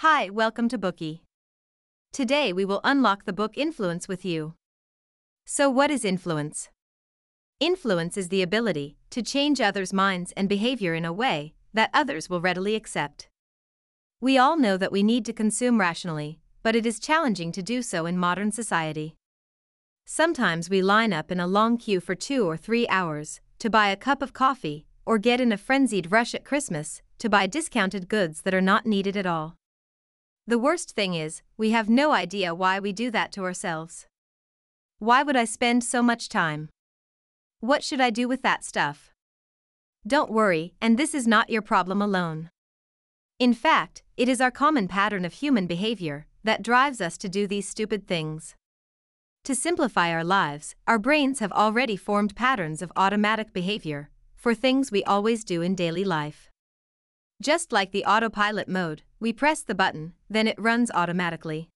Hi, welcome to Bookey. Today we will unlock the book Influence with you. So, what is influence? Influence is the ability to change others' minds and behavior in a way that others will readily accept. We all know that we need to consume rationally, but it is challenging to do so in modern society. Sometimes we line up in a long queue for two or three hours to buy a cup of coffee, or get in a frenzied rush at Christmas to buy discounted goods that are not needed at all. The worst thing is, we have no idea why we do that to ourselves. Why would I spend so much time? What should I do with that stuff? Don't worry, and this is not your problem alone. In fact, it is our common pattern of human behavior that drives us to do these stupid things. To simplify our lives, our brains have already formed patterns of automatic behavior for things we always do in daily life. Just like the autopilot mode, we press the button, then it runs automatically.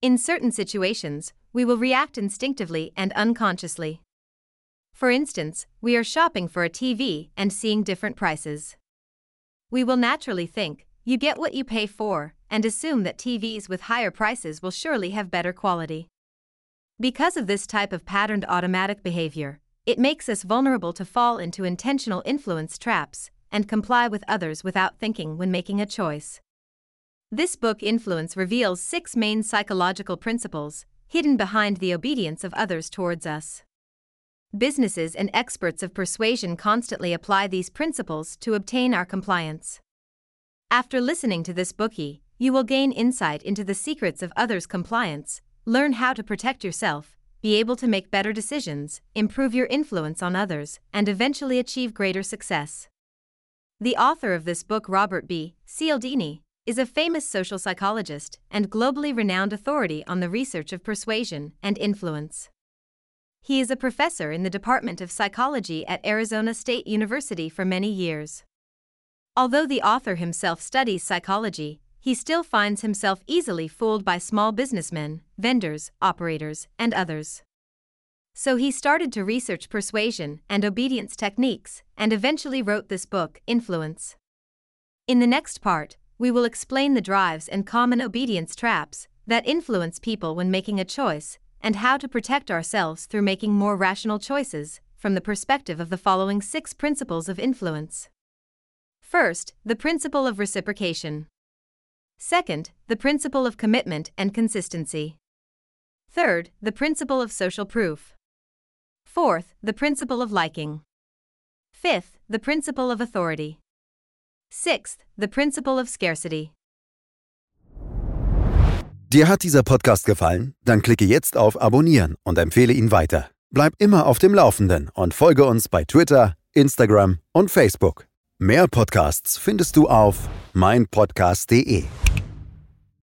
In certain situations, we will react instinctively and unconsciously. For instance, we are shopping for a TV and seeing different prices. We will naturally think, you get what you pay for, and assume that TVs with higher prices will surely have better quality. Because of this type of patterned automatic behavior, it makes us vulnerable to fall into intentional influence traps and comply with others without thinking when making a choice. This book Influence reveals six main psychological principles hidden behind the obedience of others towards us. Businesses and experts of persuasion constantly apply these principles to obtain our compliance. After listening to this Bookey, you will gain insight into the secrets of others' compliance, learn how to protect yourself, be able to make better decisions, improve your influence on others, and eventually achieve greater success. The author of this book, Robert B. Cialdini, is a famous social psychologist and globally renowned authority on the research of persuasion and influence. He is a professor in the Department of Psychology at Arizona State University for many years. Although the author himself studies psychology, he still finds himself easily fooled by small businessmen, vendors, operators, and others. So he started to research persuasion and obedience techniques and eventually wrote this book, Influence. In the next part, we will explain the drives and common obedience traps that influence people when making a choice and how to protect ourselves through making more rational choices from the perspective of the following six principles of influence. First, the principle of reciprocation. Second, the principle of commitment and consistency. Third, the principle of social proof. Fourth, the principle of liking. Fifth, the principle of authority. Sixth, the principle of scarcity. Dir hat dieser Podcast gefallen? Dann klicke jetzt auf Abonnieren und empfehle ihn weiter. Bleib immer auf dem Laufenden und folge uns bei Twitter, Instagram und Facebook. Mehr Podcasts findest du auf meinpodcast.de.